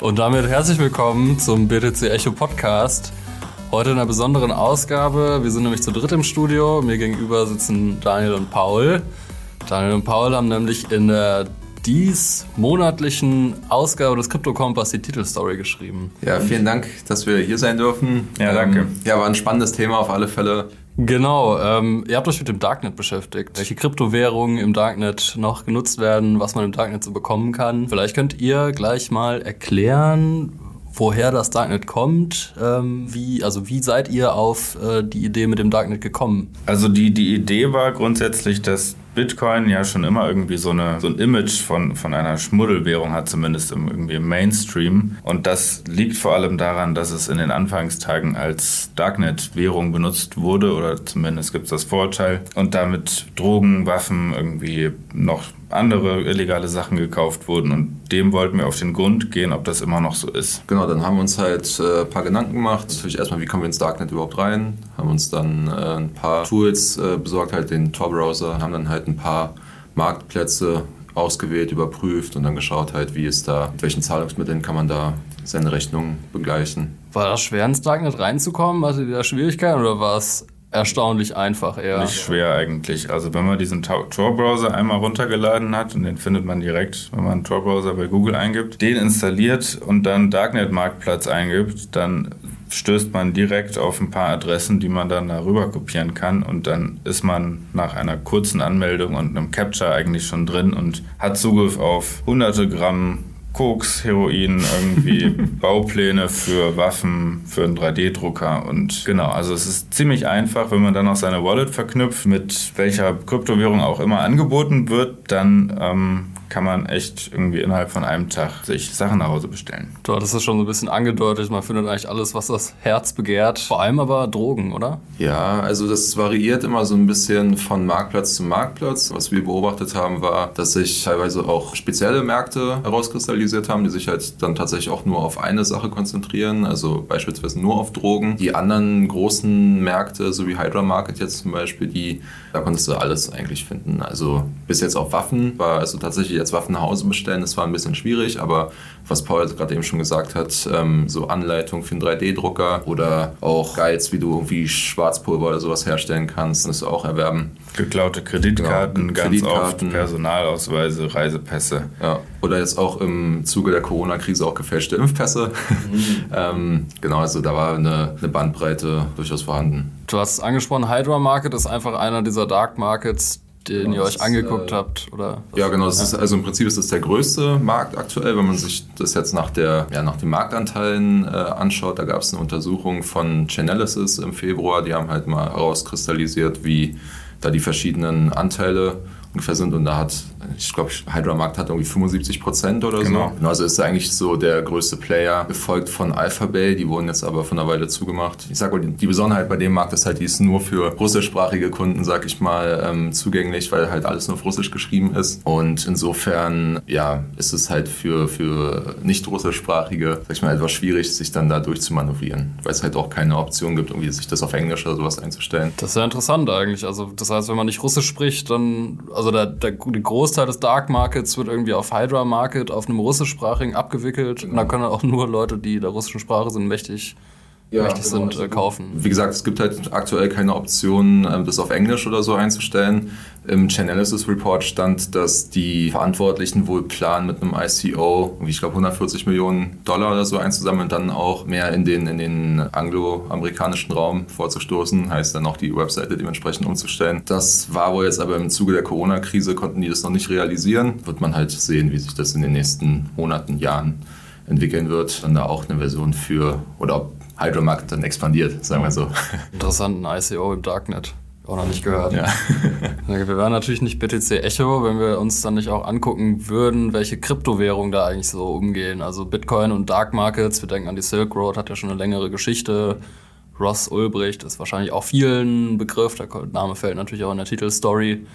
Und damit herzlich willkommen zum BTC Echo Podcast. Heute in einer besonderen Ausgabe. Wir sind nämlich zu dritt im Studio. Mir gegenüber sitzen Daniel und Paul. Daniel und Paul haben nämlich in der dies monatlichen Ausgabe des Crypto Kompass die Titelstory geschrieben. Ja, vielen Dank, dass wir hier sein dürfen. Ja, danke. Ähm, ja, war ein spannendes Thema auf alle Fälle. Genau, ähm, ihr habt euch mit dem Darknet beschäftigt. Welche Kryptowährungen im Darknet noch genutzt werden, was man im Darknet so bekommen kann. Vielleicht könnt ihr gleich mal erklären, woher das Darknet kommt. Ähm, wie, also wie seid ihr auf äh, die Idee mit dem Darknet gekommen? Also die, die Idee war grundsätzlich, dass Bitcoin ja schon immer irgendwie so, eine, so ein Image von, von einer Schmuddelwährung hat, zumindest im, irgendwie im Mainstream. Und das liegt vor allem daran, dass es in den Anfangstagen als Darknet-Währung benutzt wurde, oder zumindest gibt es das Vorteil, und damit Drogen, Waffen, irgendwie noch andere illegale Sachen gekauft wurden und dem wollten wir auf den Grund gehen, ob das immer noch so ist. Genau, dann haben wir uns halt äh, ein paar Gedanken gemacht. Natürlich erstmal, wie kommen wir ins Darknet überhaupt rein? Haben uns dann äh, ein paar Tools äh, besorgt, halt den Tor-Browser, haben dann halt ein paar Marktplätze ausgewählt, überprüft und dann geschaut halt, wie ist da, mit welchen Zahlungsmitteln kann man da seine Rechnung begleichen. War das schwer ins Darknet reinzukommen? Hattet ihr da Schwierigkeiten oder war es erstaunlich einfach eher. Nicht schwer eigentlich. Also wenn man diesen Tor-Browser einmal runtergeladen hat, und den findet man direkt, wenn man Tor-Browser bei Google eingibt, den installiert und dann Darknet-Marktplatz eingibt, dann stößt man direkt auf ein paar Adressen, die man dann darüber kopieren kann und dann ist man nach einer kurzen Anmeldung und einem Capture eigentlich schon drin und hat Zugriff auf hunderte Gramm Koks, Heroin, irgendwie Baupläne für Waffen, für einen 3D-Drucker und genau, also es ist ziemlich einfach, wenn man dann noch seine Wallet verknüpft, mit welcher Kryptowährung auch immer angeboten wird, dann ähm, kann man echt irgendwie innerhalb von einem Tag sich Sachen nach Hause bestellen. Du hattest es schon so ein bisschen angedeutet, man findet eigentlich alles, was das Herz begehrt. Vor allem aber Drogen, oder? Ja, also das variiert immer so ein bisschen von Marktplatz zu Marktplatz. Was wir beobachtet haben, war, dass sich teilweise auch spezielle Märkte herauskristallisiert haben, die sich halt dann tatsächlich auch nur auf eine Sache konzentrieren, also beispielsweise nur auf Drogen. Die anderen großen Märkte, so wie Hydra Market jetzt zum Beispiel, die, da konntest du alles eigentlich finden. Also bis jetzt auf Waffen war also tatsächlich jetzt Waffen nach Hause bestellen, das war ein bisschen schwierig, aber was Paul gerade eben schon gesagt hat, ähm, so Anleitung für einen 3D-Drucker oder auch Guides, wie du irgendwie Schwarzpulver oder sowas herstellen kannst, das auch erwerben. Geklaute Kreditkarten, genau, ganz oft Personalausweise, Reisepässe. Ja. Oder jetzt auch im Zuge der Corona-Krise auch gefälschte Impfpässe. Mhm. ähm, genau, also da war eine, eine Bandbreite durchaus vorhanden. Du hast angesprochen, Hydra Market ist einfach einer dieser Dark Markets, den genau, ihr euch angeguckt äh, habt, oder? Ja, genau. Ist, also im Prinzip ist das der größte Markt aktuell, wenn man sich das jetzt nach, der, ja, nach den Marktanteilen äh, anschaut. Da gab es eine Untersuchung von Chainalysis im Februar. Die haben halt mal herauskristallisiert, wie da die verschiedenen Anteile ungefähr sind. Und da hat, ich glaube, Hydra Markt hat irgendwie 75 Prozent oder genau. so. Also ist eigentlich so der größte Player, gefolgt von Alphabay. Die wurden jetzt aber von einer Weile zugemacht. Ich sage mal, die Besonderheit bei dem Markt ist halt, die ist nur für russischsprachige Kunden, sag ich mal, ähm, zugänglich, weil halt alles nur auf Russisch geschrieben ist. Und insofern, ja, ist es halt für, für nicht russischsprachige, sag ich mal, etwas schwierig, sich dann da durchzumanövrieren, weil es halt auch keine Option gibt, irgendwie sich das auf Englisch oder sowas einzustellen. Das ist ja interessant eigentlich. Also das heißt, wenn man nicht Russisch spricht, dann, also der, der, der Großteil des Dark Markets wird irgendwie auf Hydra Market, auf einem russischsprachigen abgewickelt. Und da können auch nur Leute, die der russischen Sprache sind, mächtig ja, mächtig genau. sind, äh, kaufen. Wie gesagt, es gibt halt aktuell keine Option, ähm, das auf Englisch oder so einzustellen. Im Chainalysis Report stand, dass die Verantwortlichen wohl planen, mit einem ICO, wie ich glaube 140 Millionen Dollar oder so einzusammeln und dann auch mehr in den, in den angloamerikanischen Raum vorzustoßen, heißt dann auch die Webseite dementsprechend umzustellen. Das war wohl jetzt aber im Zuge der Corona-Krise, konnten die das noch nicht realisieren. Wird man halt sehen, wie sich das in den nächsten Monaten, Jahren entwickeln wird. Dann da auch eine Version für, oder ob Hydromarket dann expandiert, sagen wir so. Interessanten ICO im Darknet. Auch noch nicht gehört. Ja. wir wären natürlich nicht BTC Echo, wenn wir uns dann nicht auch angucken würden, welche Kryptowährungen da eigentlich so umgehen. Also Bitcoin und Dark Markets, wir denken an die Silk Road, hat ja schon eine längere Geschichte. Ross Ulbricht ist wahrscheinlich auch vielen Begriff, der Name fällt natürlich auch in der Titelstory.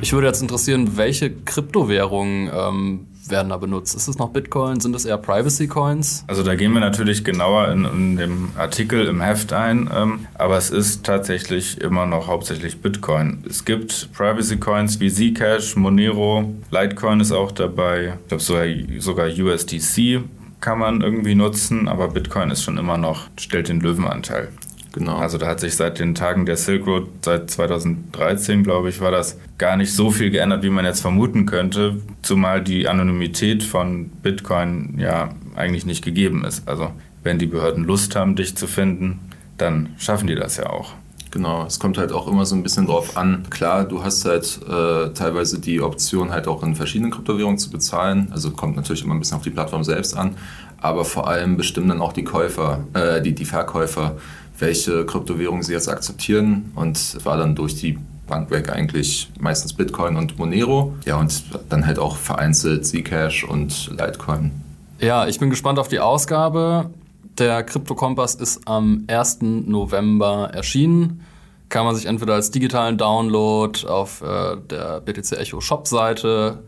Mich würde jetzt interessieren, welche Kryptowährungen ähm, werden da benutzt? Ist es noch Bitcoin? Sind es eher Privacy Coins? Also da gehen wir natürlich genauer in, in dem Artikel im Heft ein, ähm, aber es ist tatsächlich immer noch hauptsächlich Bitcoin. Es gibt Privacy Coins wie Zcash, Monero, Litecoin ist auch dabei, ich glaube sogar, sogar USDC kann man irgendwie nutzen, aber Bitcoin ist schon immer noch, stellt den Löwenanteil. Genau. Also da hat sich seit den Tagen der Silk Road, seit 2013, glaube ich, war das gar nicht so viel geändert, wie man jetzt vermuten könnte, zumal die Anonymität von Bitcoin ja eigentlich nicht gegeben ist. Also wenn die Behörden Lust haben, dich zu finden, dann schaffen die das ja auch. Genau, es kommt halt auch immer so ein bisschen drauf an. Klar, du hast halt äh, teilweise die Option, halt auch in verschiedenen Kryptowährungen zu bezahlen. Also kommt natürlich immer ein bisschen auf die Plattform selbst an. Aber vor allem bestimmen dann auch die Käufer, äh, die, die Verkäufer, welche Kryptowährungen sie jetzt akzeptieren. Und war dann durch die Bank weg eigentlich meistens Bitcoin und Monero. Ja, und dann halt auch vereinzelt Zcash und Litecoin. Ja, ich bin gespannt auf die Ausgabe. Der Krypto-Kompass ist am 1. November erschienen. Kann man sich entweder als digitalen Download auf äh, der BTC Echo Shop-Seite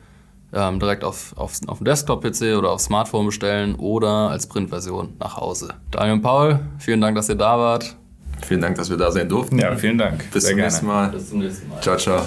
ähm, direkt auf, auf, auf dem Desktop-PC oder auf Smartphone bestellen oder als Printversion nach Hause. Daniel und Paul, vielen Dank, dass ihr da wart. Vielen Dank, dass wir da sein durften. Ja, vielen Dank. Bis Sehr zum gerne. nächsten Mal. Bis zum nächsten Mal. Ciao, ciao.